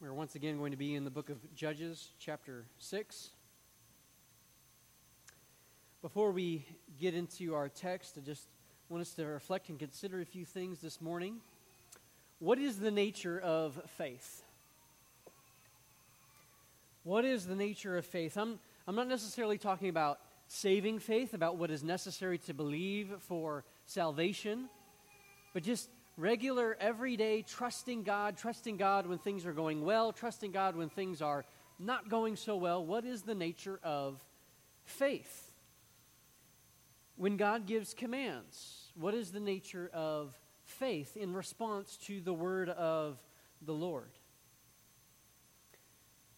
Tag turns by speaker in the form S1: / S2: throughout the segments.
S1: We're once again going to be in the book of Judges, chapter 6. Before we get into our text, I just want us to reflect and consider a few things this morning. What is the nature of faith? What is the nature of faith? I'm, I'm not necessarily talking about saving faith, about what is necessary to believe for salvation, but just regular, everyday, trusting God, trusting God when things are going well, trusting God when things are not going so well. What is the nature of faith? When God gives commands, what is the nature of faith in response to the word of the Lord?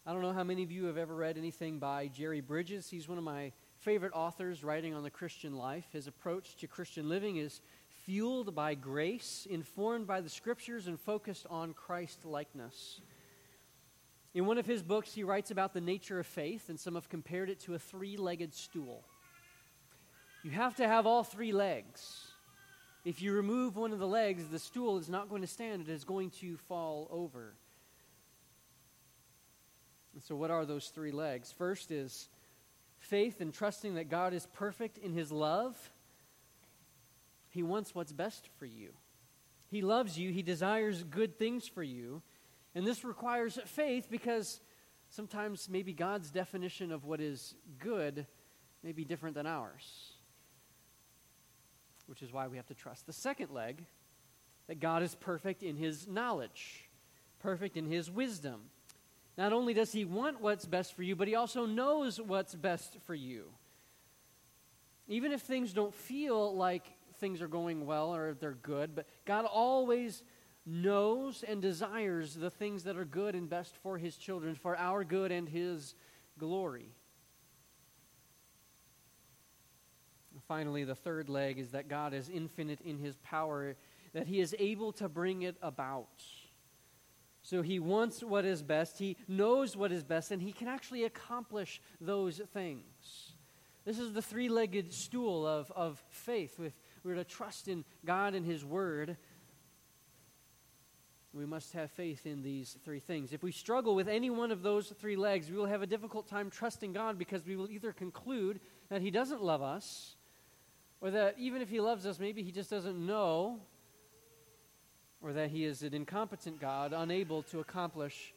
S1: I don't know how many of you have ever read anything by Jerry Bridges. He's one of my favorite authors writing on the Christian life. His approach to Christian living is fueled by grace, informed by the scriptures, and focused on Christ likeness. In one of his books, he writes about the nature of faith, and some have compared it to a three legged stool. You have to have all three legs. If you remove one of the legs, the stool is not going to stand, it is going to fall over. And so, what are those three legs? First is faith and trusting that God is perfect in his love he wants what's best for you. He loves you. He desires good things for you. And this requires faith because sometimes maybe God's definition of what is good may be different than ours, which is why we have to trust. The second leg, that God is perfect in his knowledge, perfect in his wisdom. Not only does he want what's best for you, but he also knows what's best for you. Even if things don't feel like things are going well or they're good, but God always knows and desires the things that are good and best for his children, for our good and his glory. finally, the third leg is that God is infinite in his power, that he is able to bring it about. So he wants what is best, he knows what is best, and he can actually accomplish those things. This is the three legged stool of, of faith with we're to trust in God and His Word, we must have faith in these three things. If we struggle with any one of those three legs, we will have a difficult time trusting God because we will either conclude that He doesn't love us, or that even if He loves us, maybe He just doesn't know, or that He is an incompetent God, unable to accomplish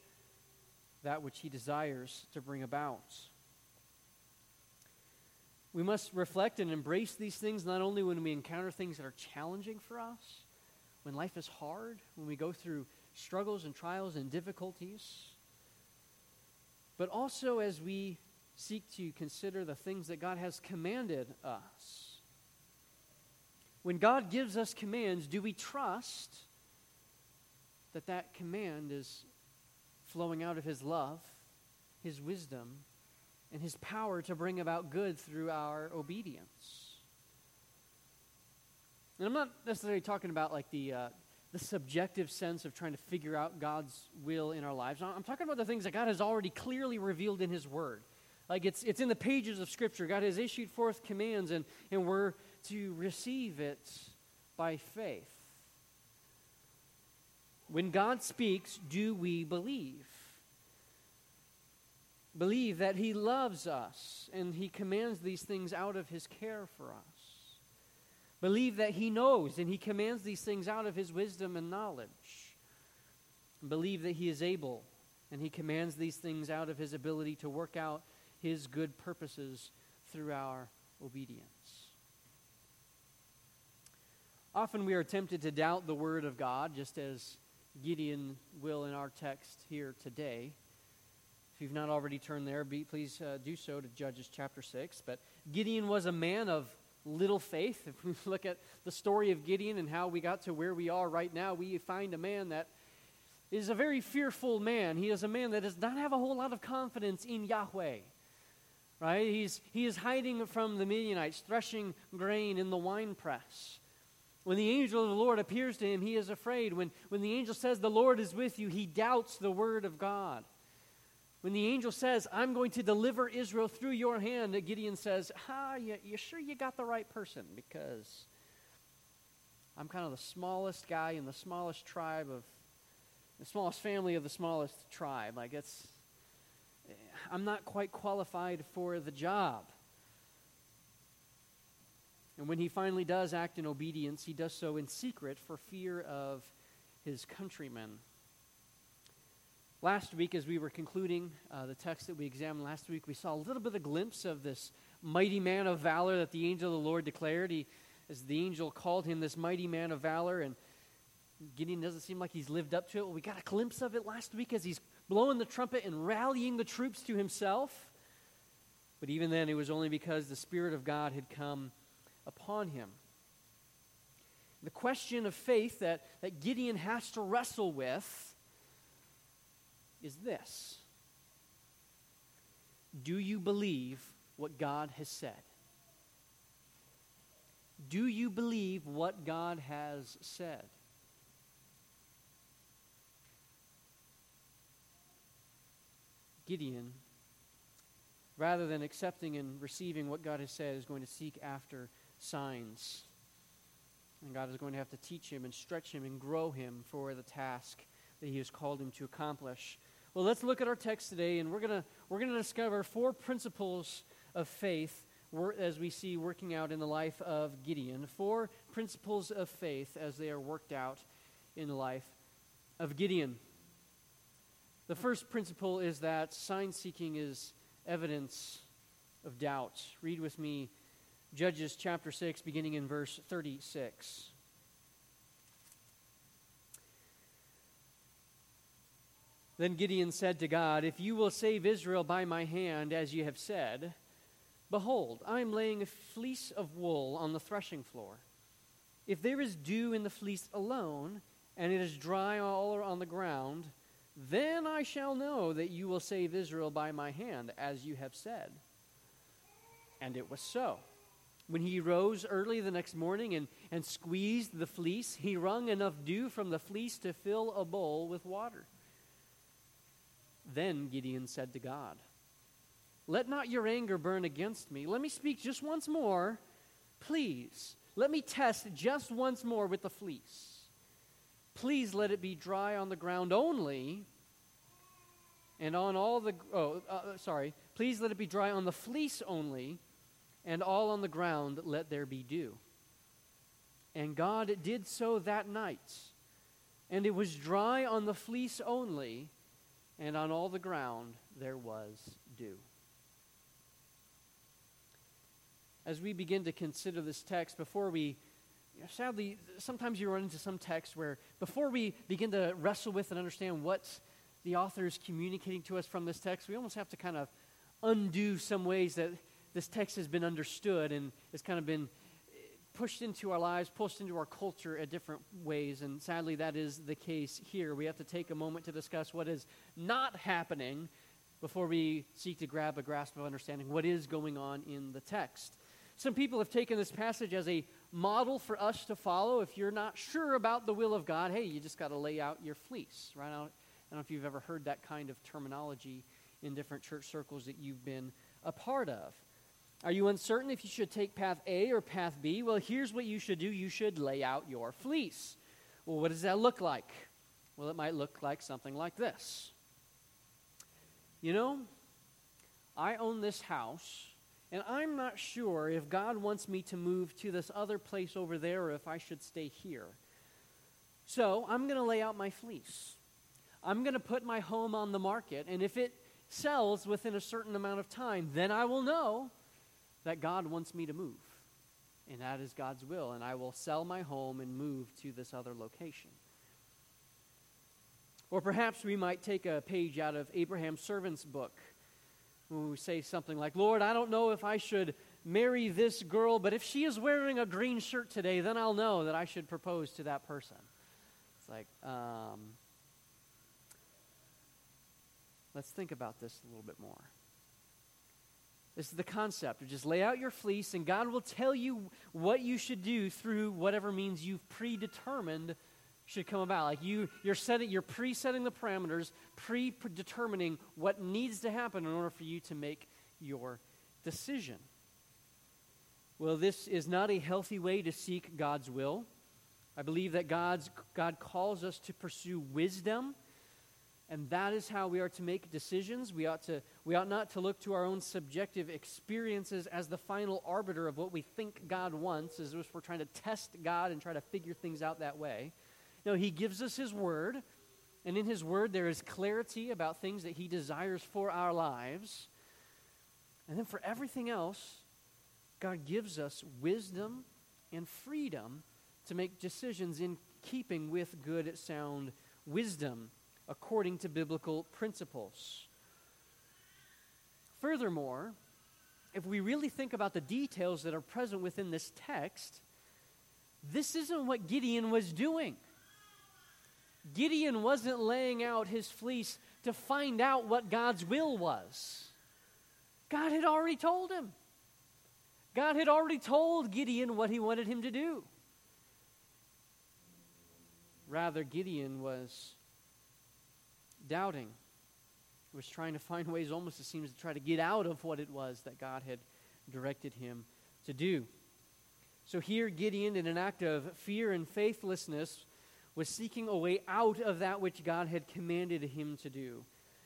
S1: that which He desires to bring about. We must reflect and embrace these things not only when we encounter things that are challenging for us, when life is hard, when we go through struggles and trials and difficulties, but also as we seek to consider the things that God has commanded us. When God gives us commands, do we trust that that command is flowing out of His love, His wisdom, and his power to bring about good through our obedience. And I'm not necessarily talking about like the, uh, the subjective sense of trying to figure out God's will in our lives. I'm talking about the things that God has already clearly revealed in his word. Like it's, it's in the pages of Scripture. God has issued forth commands, and, and we're to receive it by faith. When God speaks, do we believe? Believe that He loves us and He commands these things out of His care for us. Believe that He knows and He commands these things out of His wisdom and knowledge. Believe that He is able and He commands these things out of His ability to work out His good purposes through our obedience. Often we are tempted to doubt the Word of God, just as Gideon will in our text here today. You've not already turned there, be, please uh, do so to Judges chapter 6. But Gideon was a man of little faith. If we look at the story of Gideon and how we got to where we are right now, we find a man that is a very fearful man. He is a man that does not have a whole lot of confidence in Yahweh. Right? He's, he is hiding from the Midianites, threshing grain in the winepress. When the angel of the Lord appears to him, he is afraid. When, when the angel says, The Lord is with you, he doubts the word of God. When the angel says, I'm going to deliver Israel through your hand, Gideon says, Ah, you, you sure you got the right person? Because I'm kind of the smallest guy in the smallest tribe of the smallest family of the smallest tribe. Like, it's, I'm not quite qualified for the job. And when he finally does act in obedience, he does so in secret for fear of his countrymen. Last week, as we were concluding uh, the text that we examined last week, we saw a little bit of a glimpse of this mighty man of valor that the angel of the Lord declared. He, as the angel called him this mighty man of valor, and Gideon doesn't seem like he's lived up to it. Well, we got a glimpse of it last week as he's blowing the trumpet and rallying the troops to himself. But even then, it was only because the Spirit of God had come upon him. The question of faith that, that Gideon has to wrestle with is this Do you believe what God has said? Do you believe what God has said? Gideon, rather than accepting and receiving what God has said, is going to seek after signs. And God is going to have to teach him and stretch him and grow him for the task that he has called him to accomplish. Well, let's look at our text today, and we're going we're to discover four principles of faith as we see working out in the life of Gideon. Four principles of faith as they are worked out in the life of Gideon. The first principle is that sign seeking is evidence of doubt. Read with me Judges chapter 6, beginning in verse 36. Then Gideon said to God, If you will save Israel by my hand, as you have said, behold, I am laying a fleece of wool on the threshing floor. If there is dew in the fleece alone, and it is dry all on the ground, then I shall know that you will save Israel by my hand, as you have said. And it was so. When he rose early the next morning and, and squeezed the fleece, he wrung enough dew from the fleece to fill a bowl with water. Then Gideon said to God, Let not your anger burn against me. Let me speak just once more. Please, let me test just once more with the fleece. Please let it be dry on the ground only, and on all the, oh, uh, uh, sorry, please let it be dry on the fleece only, and all on the ground let there be dew. And God did so that night, and it was dry on the fleece only, and on all the ground there was dew. As we begin to consider this text, before we sadly, sometimes you run into some text where before we begin to wrestle with and understand what the author is communicating to us from this text, we almost have to kind of undo some ways that this text has been understood and has kind of been pushed into our lives, pushed into our culture at different ways. And sadly, that is the case here. We have to take a moment to discuss what is not happening before we seek to grab a grasp of understanding what is going on in the text. Some people have taken this passage as a model for us to follow. If you're not sure about the will of God, hey, you just got to lay out your fleece, right? Don't, I don't know if you've ever heard that kind of terminology in different church circles that you've been a part of. Are you uncertain if you should take path A or path B? Well, here's what you should do you should lay out your fleece. Well, what does that look like? Well, it might look like something like this. You know, I own this house and I'm not sure if God wants me to move to this other place over there or if I should stay here. So I'm going to lay out my fleece. I'm going to put my home on the market, and if it sells within a certain amount of time, then I will know that God wants me to move. And that is God's will, and I will sell my home and move to this other location. Or perhaps we might take a page out of Abraham's servant's book when we say something like, Lord, I don't know if I should marry this girl, but if she is wearing a green shirt today, then I'll know that I should propose to that person. It's like, um, let's think about this a little bit more. This is the concept of just lay out your fleece, and God will tell you what you should do through whatever means you've predetermined should come about. Like you, you're setting, you're pre-setting the parameters, pre-determining what needs to happen in order for you to make your decision. Well, this is not a healthy way to seek God's will. I believe that God's, God calls us to pursue wisdom And that is how we are to make decisions. We ought, to, we ought not to look to our own subjective experiences as the final arbiter of what we think God wants, as if we're trying to test God and try to figure things out that way. No, He gives us His Word, and in His Word there is clarity about things that He desires for our lives. And then for everything else, God gives us wisdom and freedom to make decisions in keeping with good, sound wisdom according to biblical principles. Furthermore, if we really think about the details that are present within this text, this isn't what Gideon was doing. Gideon wasn't laying out his fleece to find out what God's will was. God had already told him. God had already told Gideon what he wanted him to do. Rather, Gideon was doubting. He was trying to find ways, almost it seems, to try to get out of what it was that God had directed him to do. So here, Gideon, in an act of fear and faithlessness, was seeking a way out of that which God had commanded him to do.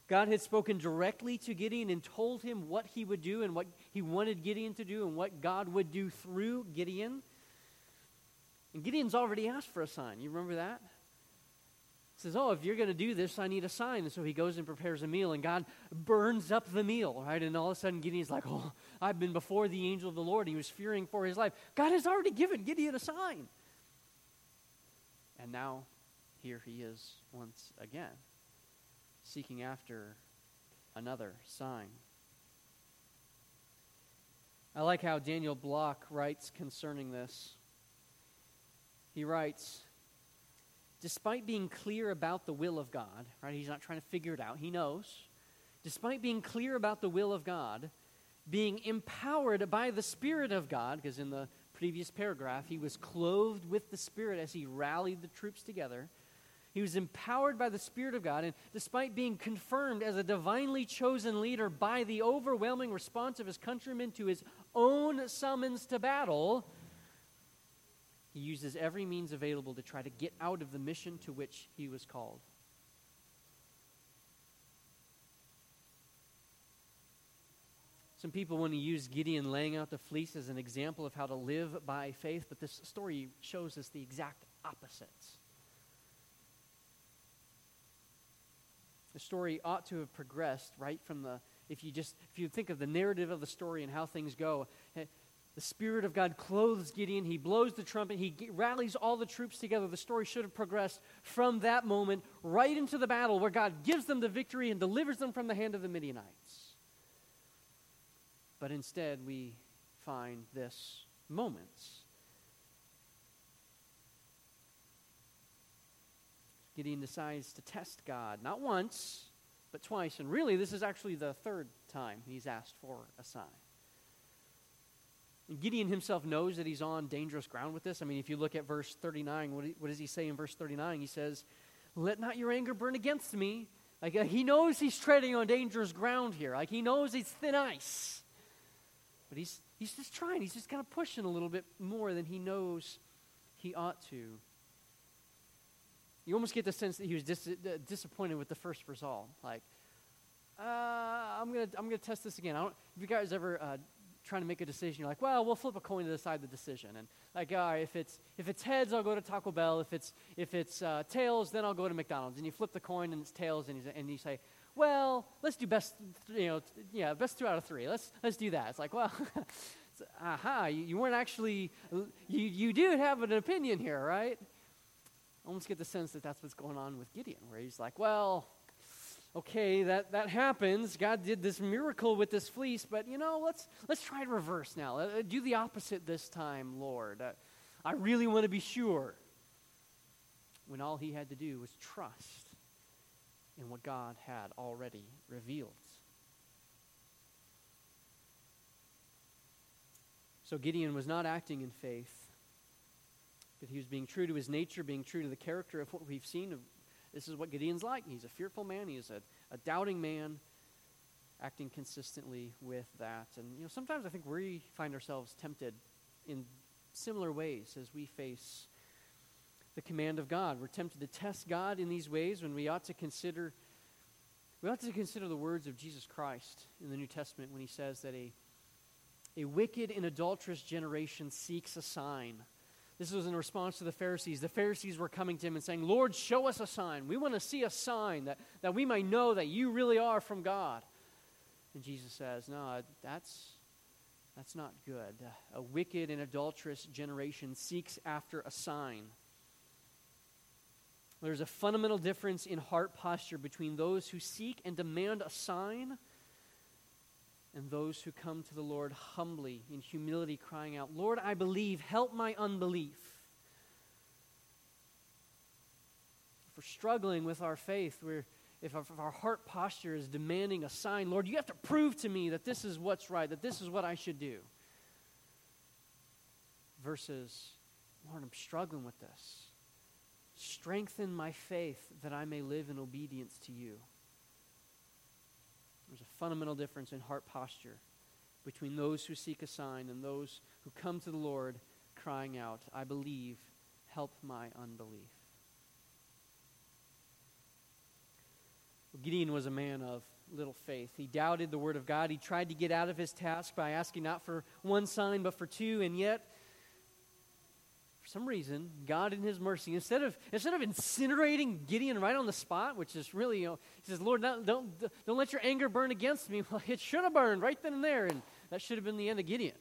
S1: God had spoken directly to Gideon and told him what he would do and what he wanted Gideon to do and what God would do through Gideon. And Gideon's already asked for a sign. You remember that? Says, Oh, if you're going to do this, I need a sign. And so he goes and prepares a meal, and God burns up the meal, right? And all of a sudden, Gideon's like, Oh, I've been before the angel of the Lord. and He was fearing for his life. God has already given Gideon a sign. And now, here he is once again, seeking after another sign. I like how Daniel Block writes concerning this. He writes, despite being clear about the will of God, right? He's not trying to figure it out. He knows. Despite being clear about the will of God, being empowered by the Spirit of God, because in the previous paragraph, he was clothed with the Spirit as he rallied the troops together. He was empowered by the Spirit of God, and despite being confirmed as a divinely chosen leader by the overwhelming response of his countrymen to his own summons to battle, he uses every means available to try to get out of the mission to which he was called. Some people want to use Gideon laying out the fleece as an example of how to live by faith, but this story shows us the exact opposites. The story ought to have progressed right from the if you just if you think of the narrative of the story and how things go the Spirit of God clothes Gideon. He blows the trumpet. He rallies all the troops together. The story should have progressed from that moment right into the battle where God gives them the victory and delivers them from the hand of the Midianites. But instead, we find this moment. Gideon decides to test God, not once, but twice. And really, this is actually the third time he's asked for a sign. Gideon himself knows that he's on dangerous ground with this. I mean, if you look at verse 39, what, what does he say in verse 39? He says, Let not your anger burn against me. Like, uh, he knows he's treading on dangerous ground here. Like, he knows it's thin ice. But he's, he's just trying. He's just kind of pushing a little bit more than he knows he ought to. You almost get the sense that he was dis- uh, disappointed with the first result. Like, uh, I'm going to I'm gonna test this again. I don't, have you guys ever uh, trying to make a decision, you're like, well, we'll flip a coin to decide the decision. And like, all right, if it's if it's heads, I'll go to Taco Bell. If it's if it's uh, tails, then I'll go to McDonald's. And you flip the coin and it's tails, and you, and you say, well, let's do best, you know, yeah, best two out of three. Let's let's do that. It's like, well, aha, you, you weren't actually, you you do have an opinion here, right? I almost get the sense that that's what's going on with Gideon, where he's like, well, okay, that, that happens. God did this miracle with this fleece, but you know, let's, let's try to reverse now. Uh, do the opposite this time, Lord. Uh, I really want to be sure. When all he had to do was trust in what God had already revealed. So Gideon was not acting in faith, but he was being true to his nature, being true to the character of what we've seen of this is what Gideon's like. He's a fearful man, he's a, a doubting man, acting consistently with that. And, you know, sometimes I think we find ourselves tempted in similar ways as we face the command of God. We're tempted to test God in these ways when we ought to consider We ought to consider the words of Jesus Christ in the New Testament when he says that a, a wicked and adulterous generation seeks a sign. This was in response to the Pharisees. The Pharisees were coming to him and saying, Lord, show us a sign. We want to see a sign that, that we might know that you really are from God. And Jesus says, No, that's, that's not good. A wicked and adulterous generation seeks after a sign. There's a fundamental difference in heart posture between those who seek and demand a sign and those who come to the Lord humbly in humility, crying out, Lord, I believe, help my unbelief. If we're struggling with our faith, we're, if our heart posture is demanding a sign, Lord, you have to prove to me that this is what's right, that this is what I should do. Versus, Lord, I'm struggling with this. Strengthen my faith that I may live in obedience to you. There's a fundamental difference in heart posture between those who seek a sign and those who come to the Lord crying out, I believe, help my unbelief. Well, Gideon was a man of little faith. He doubted the word of God. He tried to get out of his task by asking not for one sign, but for two, and yet for some reason, God in his mercy, instead of, instead of incinerating Gideon right on the spot, which is really, you know, he says, Lord, don't, don't, don't let your anger burn against me. Well, it should have burned right then and there, and that should have been the end of Gideon.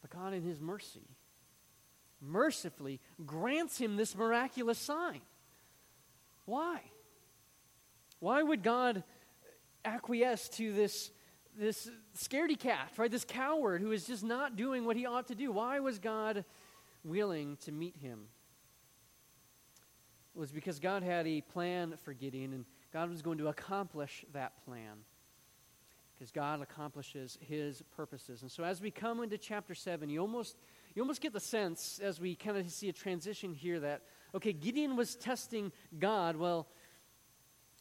S1: But God in his mercy, mercifully grants him this miraculous sign. Why? Why would God acquiesce to this, this scaredy cat, right? This coward who is just not doing what he ought to do? Why was God willing to meet him was because God had a plan for Gideon, and God was going to accomplish that plan. Because God accomplishes his purposes. And so as we come into chapter 7, you almost, you almost get the sense, as we kind of see a transition here, that, okay, Gideon was testing God. Well,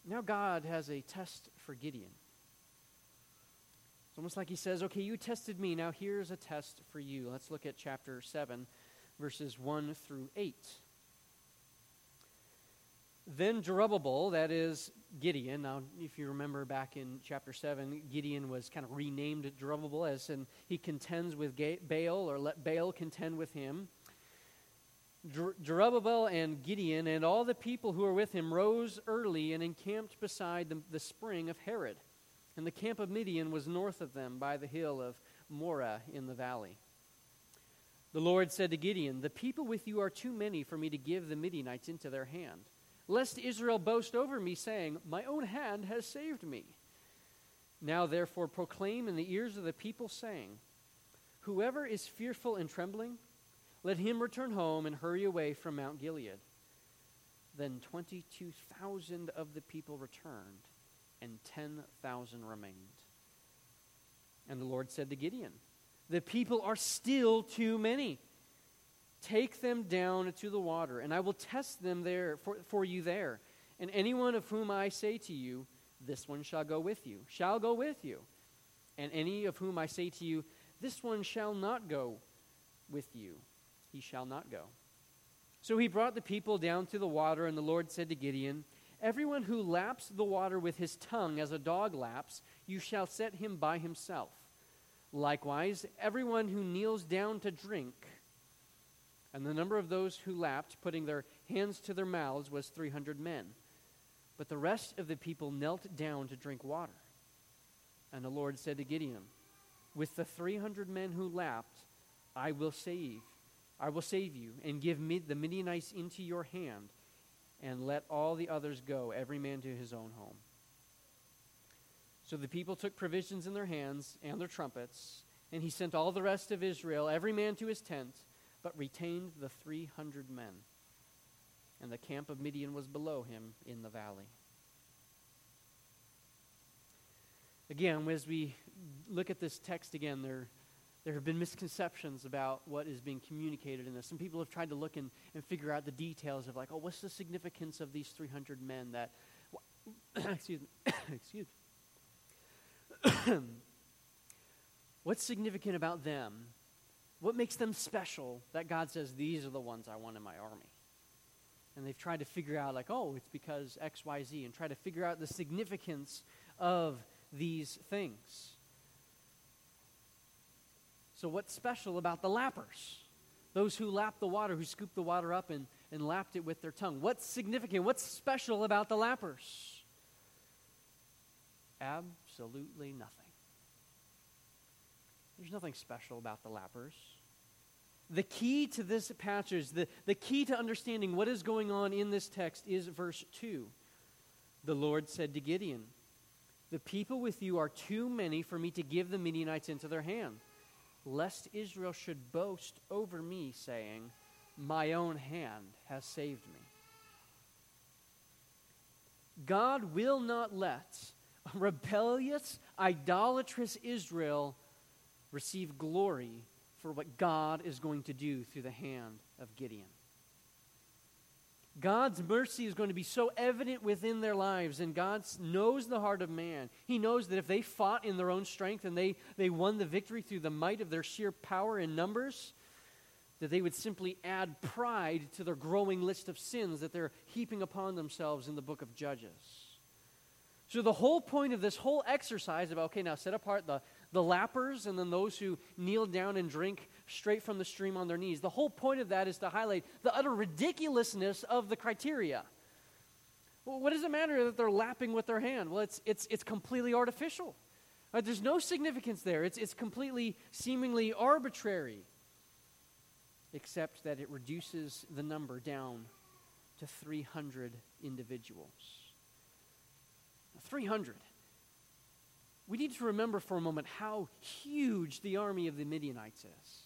S1: now God has a test for Gideon. It's almost like he says, okay, you tested me, now here's a test for you. Let's look at chapter 7 verses 1 through 8. Then Jerubbaal, that is Gideon. Now, if you remember back in chapter 7, Gideon was kind of renamed Jerubbaal as and he contends with Baal or let Baal contend with him. Jer- Jerubbaal and Gideon and all the people who were with him rose early and encamped beside the, the spring of Harod. And the camp of Midian was north of them by the hill of Moreh in the valley. The Lord said to Gideon, The people with you are too many for me to give the Midianites into their hand, lest Israel boast over me, saying, My own hand has saved me. Now therefore proclaim in the ears of the people, saying, Whoever is fearful and trembling, let him return home and hurry away from Mount Gilead. Then 22,000 of the people returned, and 10,000 remained. And the Lord said to Gideon, the people are still too many. Take them down to the water, and I will test them there for, for you there. And anyone of whom I say to you, This one shall go with you, shall go with you. And any of whom I say to you, This one shall not go with you, he shall not go. So he brought the people down to the water, and the Lord said to Gideon, Everyone who laps the water with his tongue as a dog laps, you shall set him by himself. Likewise, everyone who kneels down to drink. And the number of those who lapped, putting their hands to their mouths, was 300 men. But the rest of the people knelt down to drink water. And the Lord said to Gideon, With the 300 men who lapped, I will save. I will save you and give the Midianites into your hand, and let all the others go, every man to his own home. So the people took provisions in their hands and their trumpets, and he sent all the rest of Israel, every man to his tent, but retained the 300 men. And the camp of Midian was below him in the valley. Again, as we look at this text again, there, there have been misconceptions about what is being communicated in this. Some people have tried to look and, and figure out the details of, like, oh, what's the significance of these 300 men that, excuse me, excuse me What's significant about them? What makes them special that God says, these are the ones I want in my army? And they've tried to figure out, like, oh, it's because X, Y, Z, and try to figure out the significance of these things. So, what's special about the lappers? Those who lap the water, who scoop the water up and, and lapped it with their tongue. What's significant? What's special about the lappers? Absolutely nothing. There's nothing special about the lappers. The key to this passage, the, the key to understanding what is going on in this text is verse 2. The Lord said to Gideon, The people with you are too many for me to give the Midianites into their hand lest Israel should boast over me, saying, My own hand has saved me. God will not let rebellious, idolatrous Israel receive glory for what God is going to do through the hand of Gideon. God's mercy is going to be so evident within their lives, and God knows the heart of man. He knows that if they fought in their own strength and they, they won the victory through the might of their sheer power and numbers, that they would simply add pride to their growing list of sins that they're heaping upon themselves in the book of Judges. So, the whole point of this whole exercise about, okay, now set apart the, the lappers and then those who kneel down and drink straight from the stream on their knees. The whole point of that is to highlight the utter ridiculousness of the criteria. Well, what does it matter that they're lapping with their hand? Well, it's, it's, it's completely artificial. Right? There's no significance there. It's, it's completely, seemingly arbitrary, except that it reduces the number down to 300 individuals. 300 we need to remember for a moment how huge the army of the Midianites is.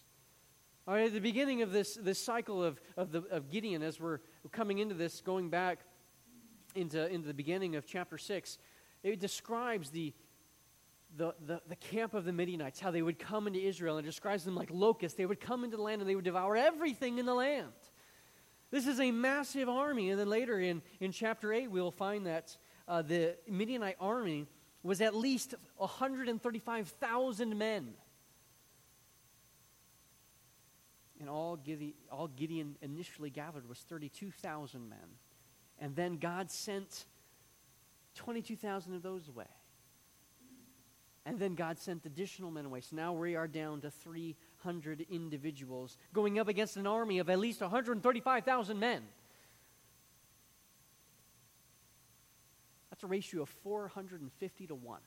S1: All right, at the beginning of this, this cycle of, of, the, of Gideon, as we're coming into this, going back into, into the beginning of chapter 6, it describes the, the, the, the, camp of the Midianites, how they would come into Israel, and describes them like locusts. They would come into the land and they would devour everything in the land. This is a massive army. And then later in, in chapter 8, we'll find that uh, the Midianite army was at least 135,000 men. And all Gideon, all Gideon initially gathered was 32,000 men. And then God sent 22,000 of those away. And then God sent additional men away. So now we are down to 300 individuals going up against an army of at least 135,000 men. A ratio of 450 to 1.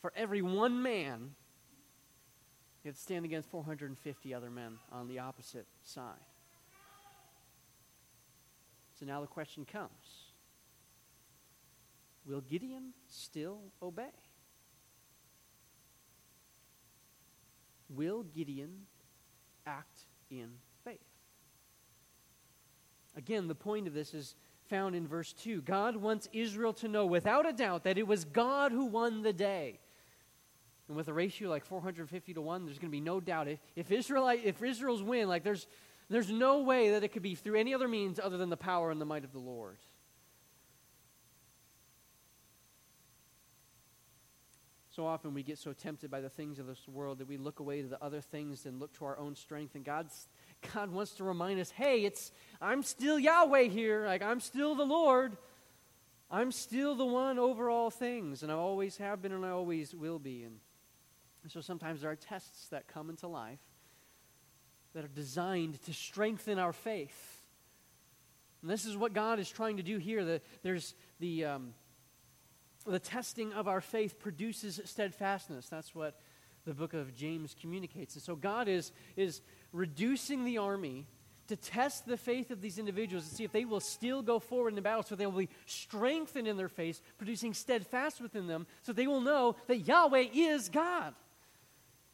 S1: For every one man, you have to stand against 450 other men on the opposite side. So now the question comes Will Gideon still obey? Will Gideon act in faith? Again, the point of this is found in verse 2. God wants Israel to know without a doubt that it was God who won the day. And with a ratio like 450 to 1, there's going to be no doubt. If, if, Israelite, if Israel's win, like there's, there's no way that it could be through any other means other than the power and the might of the Lord. So often we get so tempted by the things of this world that we look away to the other things and look to our own strength. And God's God wants to remind us hey, it's, I'm still Yahweh here. Like, I'm still the Lord. I'm still the one over all things. And I always have been and I always will be. And so sometimes there are tests that come into life that are designed to strengthen our faith. And this is what God is trying to do here. The, there's the, um, the testing of our faith produces steadfastness. That's what the book of James communicates. And so God is, is reducing the army to test the faith of these individuals and see if they will still go forward in the battle so they will be strengthened in their faith, producing steadfast within them, so they will know that Yahweh is God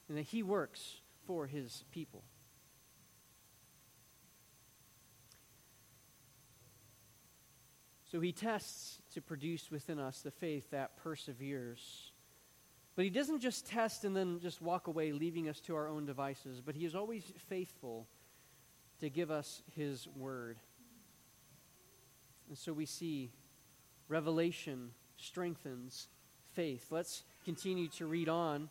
S1: and that He works for His people. So He tests to produce within us the faith that perseveres but he doesn't just test and then just walk away, leaving us to our own devices, but he is always faithful to give us his word. And so we see revelation strengthens faith. Let's continue to read on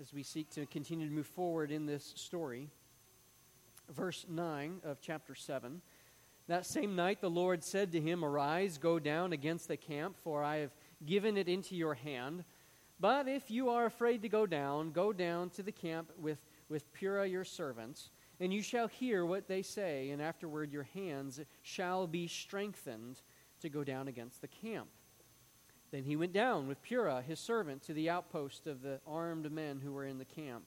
S1: as we seek to continue to move forward in this story. verse 9 of chapter 7. That same night the Lord said to him, Arise, go down against the camp, for I have given it into your hand. But if you are afraid to go down, go down to the camp with, with Purah your servant, and you shall hear what they say, and afterward your hands shall be strengthened to go down against the camp. Then he went down with Purah his servant to the outpost of the armed men who were in the camp.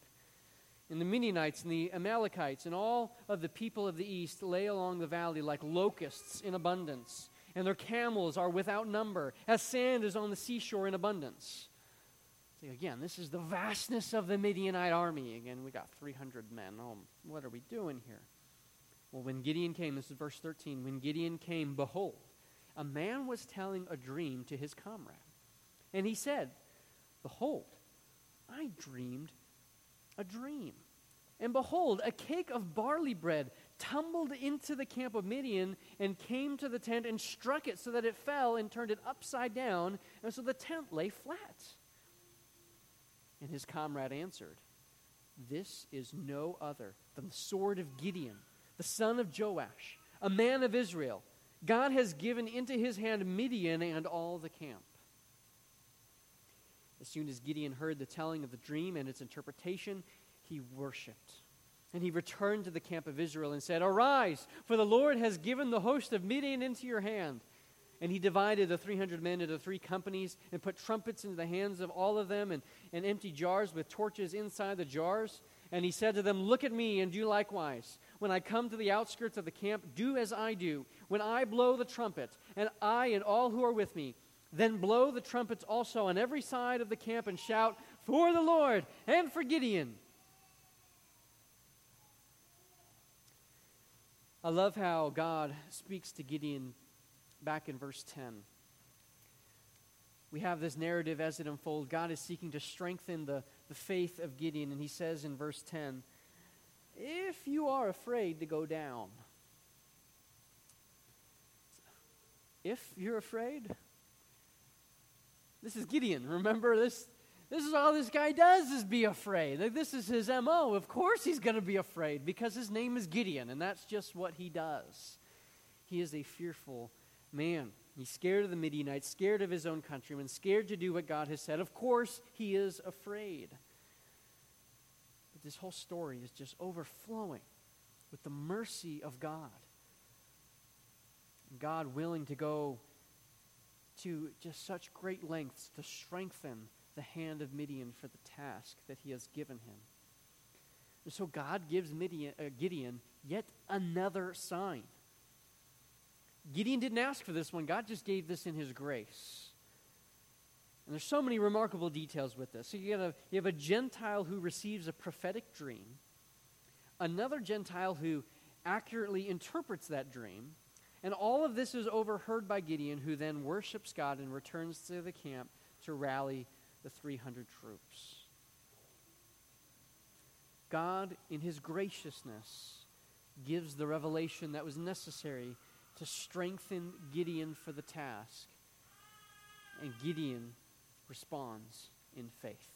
S1: And the Midianites and the Amalekites and all of the people of the east lay along the valley like locusts in abundance, and their camels are without number, as sand is on the seashore in abundance. Again, this is the vastness of the Midianite army. Again, we got 300 men. Oh, what are we doing here? Well, when Gideon came, this is verse 13, when Gideon came, behold, a man was telling a dream to his comrade. And he said, Behold, I dreamed a dream. And behold, a cake of barley bread tumbled into the camp of Midian and came to the tent and struck it so that it fell and turned it upside down, and so the tent lay flat. And his comrade answered, This is no other than the sword of Gideon, the son of Joash, a man of Israel. God has given into his hand Midian and all the camp. As soon as Gideon heard the telling of the dream and its interpretation, he worshiped. And he returned to the camp of Israel and said, Arise, for the Lord has given the host of Midian into your hand. And he divided the 300 men into three companies and put trumpets into the hands of all of them and, and empty jars with torches inside the jars. And he said to them, Look at me and do likewise. When I come to the outskirts of the camp, do as I do. When I blow the trumpet, and I and all who are with me, then blow the trumpets also on every side of the camp and shout, For the Lord and for Gideon. I love how God speaks to Gideon back in verse 10. We have this narrative as it unfolds. God is seeking to strengthen the, the faith of Gideon, and he says in verse 10 If you are afraid to go down, if you're afraid, this is Gideon. Remember this? This is all this guy does is be afraid. This is his MO. Of course he's going to be afraid because his name is Gideon, and that's just what he does. He is a fearful man. He's scared of the Midianites, scared of his own countrymen, scared to do what God has said. Of course he is afraid. But this whole story is just overflowing with the mercy of God. God willing to go to just such great lengths to strengthen the hand of Midian for the task that he has given him. And so God gives Midian, uh, Gideon yet another sign. Gideon didn't ask for this one, God just gave this in his grace. And there's so many remarkable details with this. So you a, you have a Gentile who receives a prophetic dream, another Gentile who accurately interprets that dream, and all of this is overheard by Gideon, who then worships God and returns to the camp to rally the 300 troops. God, in his graciousness, gives the revelation that was necessary to strengthen Gideon for the task. And Gideon responds in faith.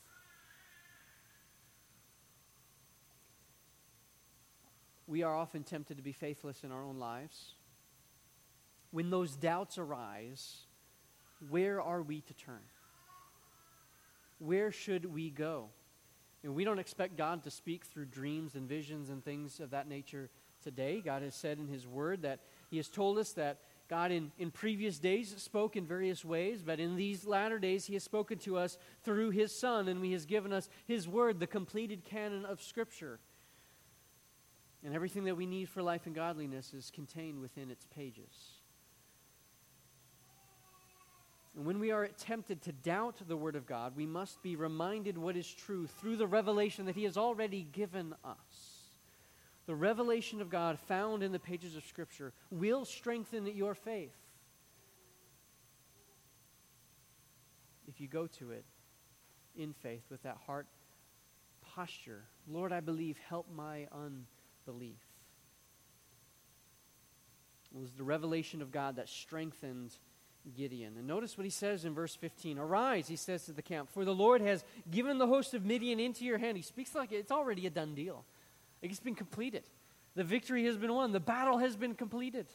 S1: We are often tempted to be faithless in our own lives when those doubts arise, where are we to turn? Where should we go? And we don't expect God to speak through dreams and visions and things of that nature today. God has said in His Word that He has told us that God in, in previous days spoke in various ways, but in these latter days He has spoken to us through His Son, and He has given us His Word, the completed canon of Scripture. And everything that we need for life and godliness is contained within its pages. And when we are tempted to doubt the Word of God, we must be reminded what is true through the revelation that He has already given us. The revelation of God found in the pages of Scripture will strengthen your faith if you go to it in faith with that heart posture. Lord, I believe, help my unbelief. It was the revelation of God that strengthened Gideon. And notice what he says in verse 15 Arise, he says to the camp, for the Lord has given the host of Midian into your hand. He speaks like it's already a done deal, like it's been completed. The victory has been won, the battle has been completed.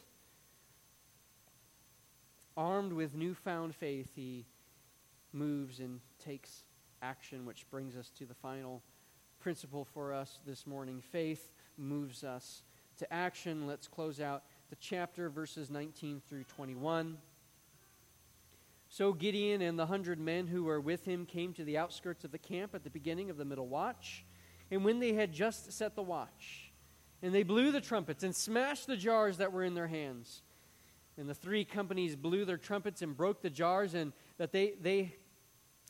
S1: Armed with newfound faith, he moves and takes action, which brings us to the final principle for us this morning. Faith moves us to action. Let's close out the chapter, verses 19 through 21. So Gideon and the hundred men who were with him came to the outskirts of the camp at the beginning of the middle watch. And when they had just set the watch, and they blew the trumpets and smashed the jars that were in their hands, and the three companies blew their trumpets and broke the jars, and that they, they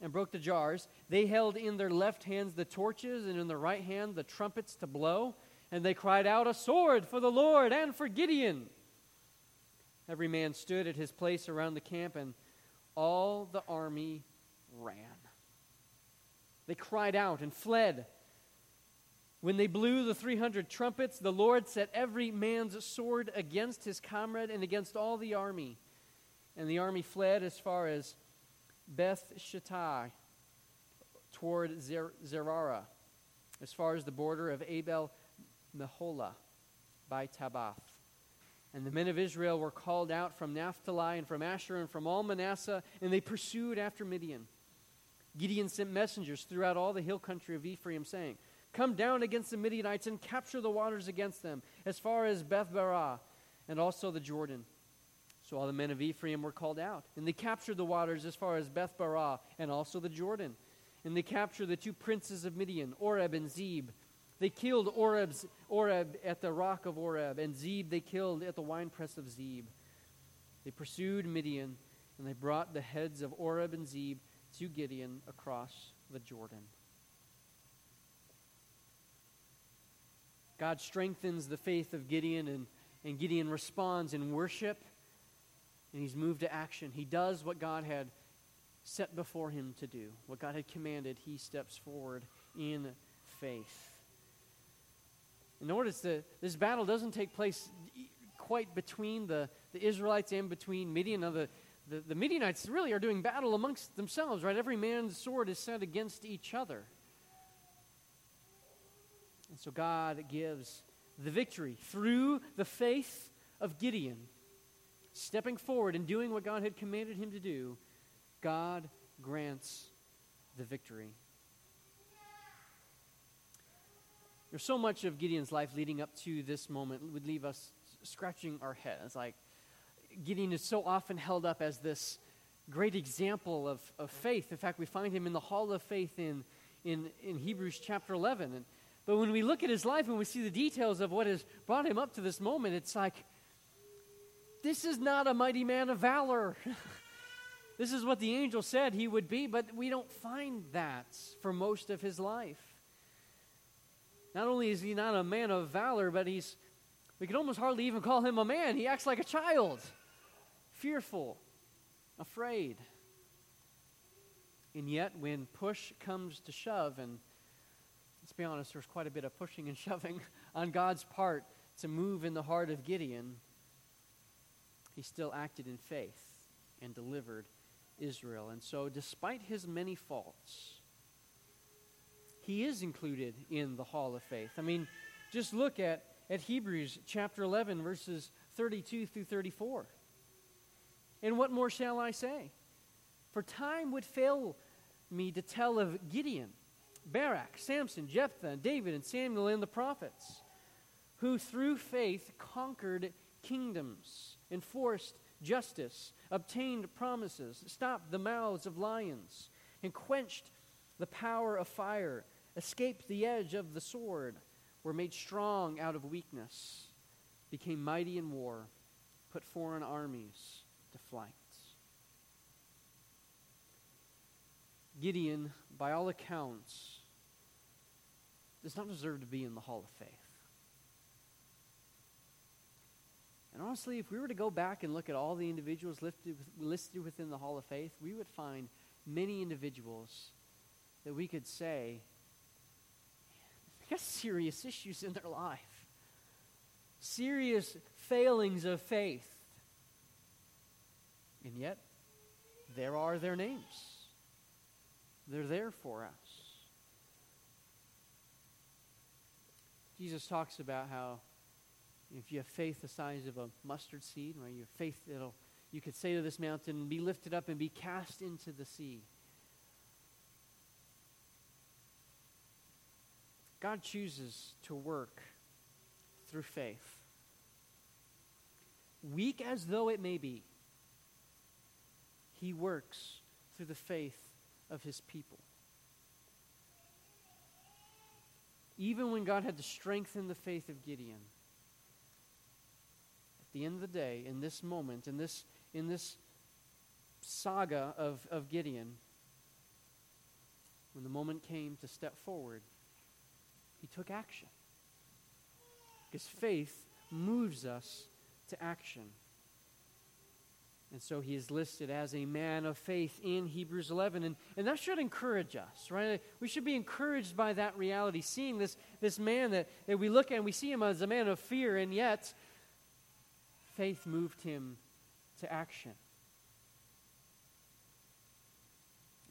S1: and broke the jars. They held in their left hands the torches, and in their right hand the trumpets to blow. And they cried out, A sword for the Lord and for Gideon! Every man stood at his place around the camp, and all the army ran. They cried out and fled. When they blew the 300 trumpets, the Lord set every man's sword against his comrade and against all the army. And the army fled as far as Beth Shittah toward Zer- Zererah, as far as the border of Abel Meholah by Tabbath. And the men of Israel were called out from Naphtali and from Asher and from all Manasseh, and they pursued after Midian. Gideon sent messengers throughout all the hill country of Ephraim, saying, Come down against the Midianites and capture the waters against them, as far as Beth Barah, and also the Jordan. So all the men of Ephraim were called out, and they captured the waters as far as Beth Barah, and also the Jordan. And they captured the two princes of Midian, Oreb and Zeb, they killed Oreb's, Oreb at the rock of Oreb, and Zeb they killed at the winepress of Zeb. They pursued Midian, and they brought the heads of Oreb and Zeb to Gideon across the Jordan. God strengthens the faith of Gideon, and, and Gideon responds in worship, and he's moved to action. He does what God had set before him to do, what God had commanded. He steps forward in faith. And notice that this battle doesn't take place quite between the, the Israelites and between Midian. Now, the, the, the Midianites really are doing battle amongst themselves, right? Every man's sword is set against each other. And so God gives the victory through the faith of Gideon, stepping forward and doing what God had commanded him to do. God grants the victory. There's so much of Gideon's life leading up to this moment would leave us scratching our head. It's like Gideon is so often held up as this great example of, of faith. In fact, we find him in the hall of faith in, in, in Hebrews chapter 11. And, but when we look at his life and we see the details of what has brought him up to this moment, it's like, this is not a mighty man of valor. this is what the angel said he would be, but we don't find that for most of his life. Not only is he not a man of valor, but he's, we can almost hardly even call him a man. He acts like a child, fearful, afraid. And yet, when push comes to shove, and let's be honest, there's quite a bit of pushing and shoving on God's part to move in the heart of Gideon, he still acted in faith and delivered Israel. And so, despite his many faults, he is included in the hall of faith. I mean, just look at, at Hebrews chapter 11, verses 32 through 34. And what more shall I say? For time would fail me to tell of Gideon, Barak, Samson, Jephthah, David, and Samuel and the prophets, who through faith conquered kingdoms, enforced justice, obtained promises, stopped the mouths of lions, and quenched the power of fire escaped the edge of the sword, were made strong out of weakness, became mighty in war, put foreign armies to flight. Gideon, by all accounts, does not deserve to be in the hall of faith. And honestly, if we were to go back and look at all the individuals listed, listed within the hall of faith, we would find many individuals that we could say got serious issues in their life, serious failings of faith. And yet, there are their names. They're there for us. Jesus talks about how If you have faith the size of a mustard seed, right, you have faith that'll, you could say to this mountain, be lifted up and be cast into the sea. God chooses to work through faith. Weak as though it may be, He works through the faith of His people. Even when God had to strengthen the faith of Gideon, at the end of the day, in this moment, in this, in this saga of, of Gideon, when the moment came to step forward, he took action. Because faith moves us to action. And so he is listed as a man of faith in Hebrews 11. And, and that should encourage us, right? We should be encouraged by that reality, seeing this, this man that, that we look at and we see him as a man of fear, and yet faith moved him to action.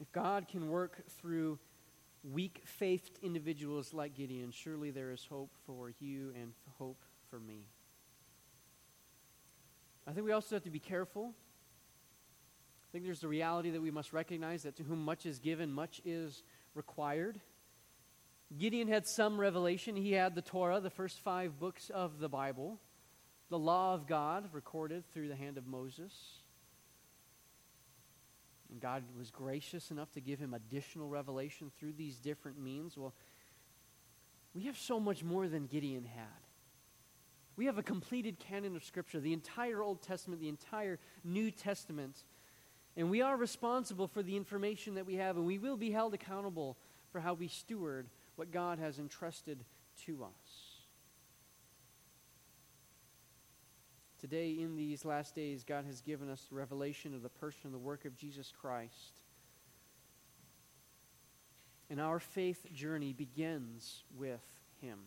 S1: If God can work through weak faithed individuals like Gideon, surely there is hope for you and hope for me. I think we also have to be careful. I think there's the reality that we must recognize that to whom much is given, much is required. Gideon had some revelation. He had the Torah, the first five books of the Bible, the law of God recorded through the hand of Moses. And God was gracious enough to give him additional revelation through these different means. Well, we have so much more than Gideon had. We have a completed canon of Scripture, the entire Old Testament, the entire New Testament. And we are responsible for the information that we have, and we will be held accountable for how we steward what God has entrusted to us. Today, in these last days, God has given us the revelation of the person and the work of Jesus Christ. And our faith journey begins with Him.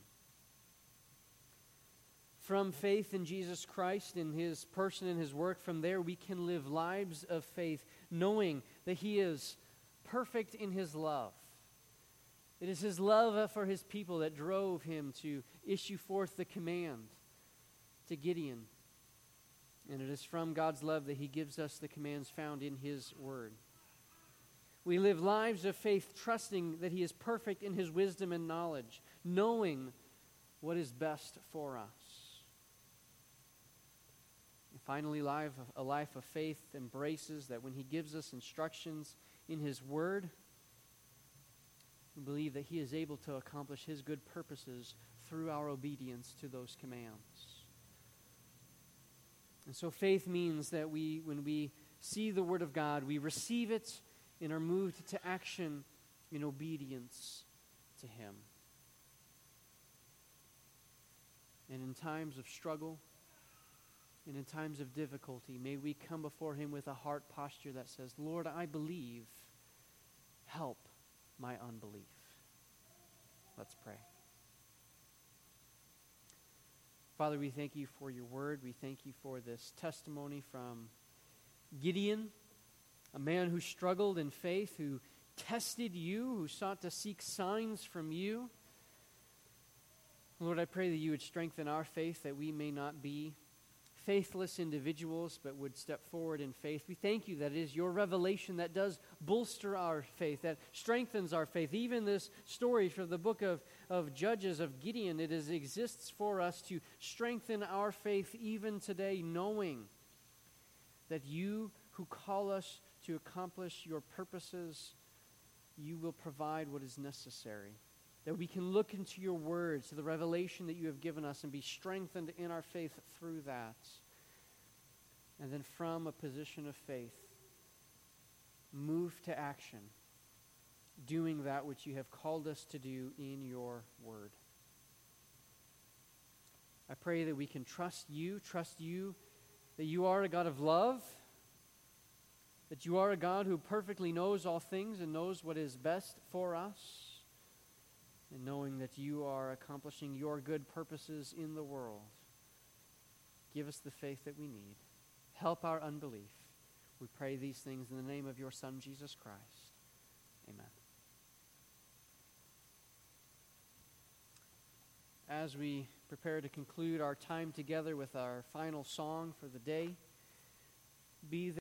S1: From faith in Jesus Christ, in His person and His work, from there we can live lives of faith, knowing that He is perfect in His love. It is His love for His people that drove Him to issue forth the command to Gideon and it is from God's love that He gives us the commands found in His Word. We live lives of faith, trusting that He is perfect in His wisdom and knowledge, knowing what is best for us. Finally, life, a life of faith embraces that when He gives us instructions in His Word, we believe that He is able to accomplish His good purposes through our obedience to those commands. And so faith means that we, when we see the Word of God, we receive it and are moved to action in obedience to Him. And in times of struggle and in times of difficulty, may we come before Him with a heart posture that says, Lord, I believe. Help my unbelief. Let's pray. Father, we thank you for your word. We thank you for this testimony from Gideon, a man who struggled in faith, who tested you, who sought to seek signs from you. Lord, I pray that you would strengthen our faith that we may not be faithless individuals, but would step forward in faith. We thank you that it is your revelation that does bolster our faith, that strengthens our faith. Even this story from the book of, of Judges of Gideon, it is, exists for us to strengthen our faith even today, knowing that you who call us to accomplish your purposes, you will provide what is necessary that we can look into your words, to the revelation that you have given us, and be strengthened in our faith through that. And then from a position of faith, move to action, doing that which you have called us to do in your word. I pray that we can trust you, trust you that you are a God of love, that you are a God who perfectly knows all things and knows what is best for us and knowing that you are accomplishing your good purposes in the world. Give us the faith that we need. Help our unbelief. We pray these things in the name of your Son, Jesus Christ. Amen. As we prepare to conclude our time together with our final song for the day, be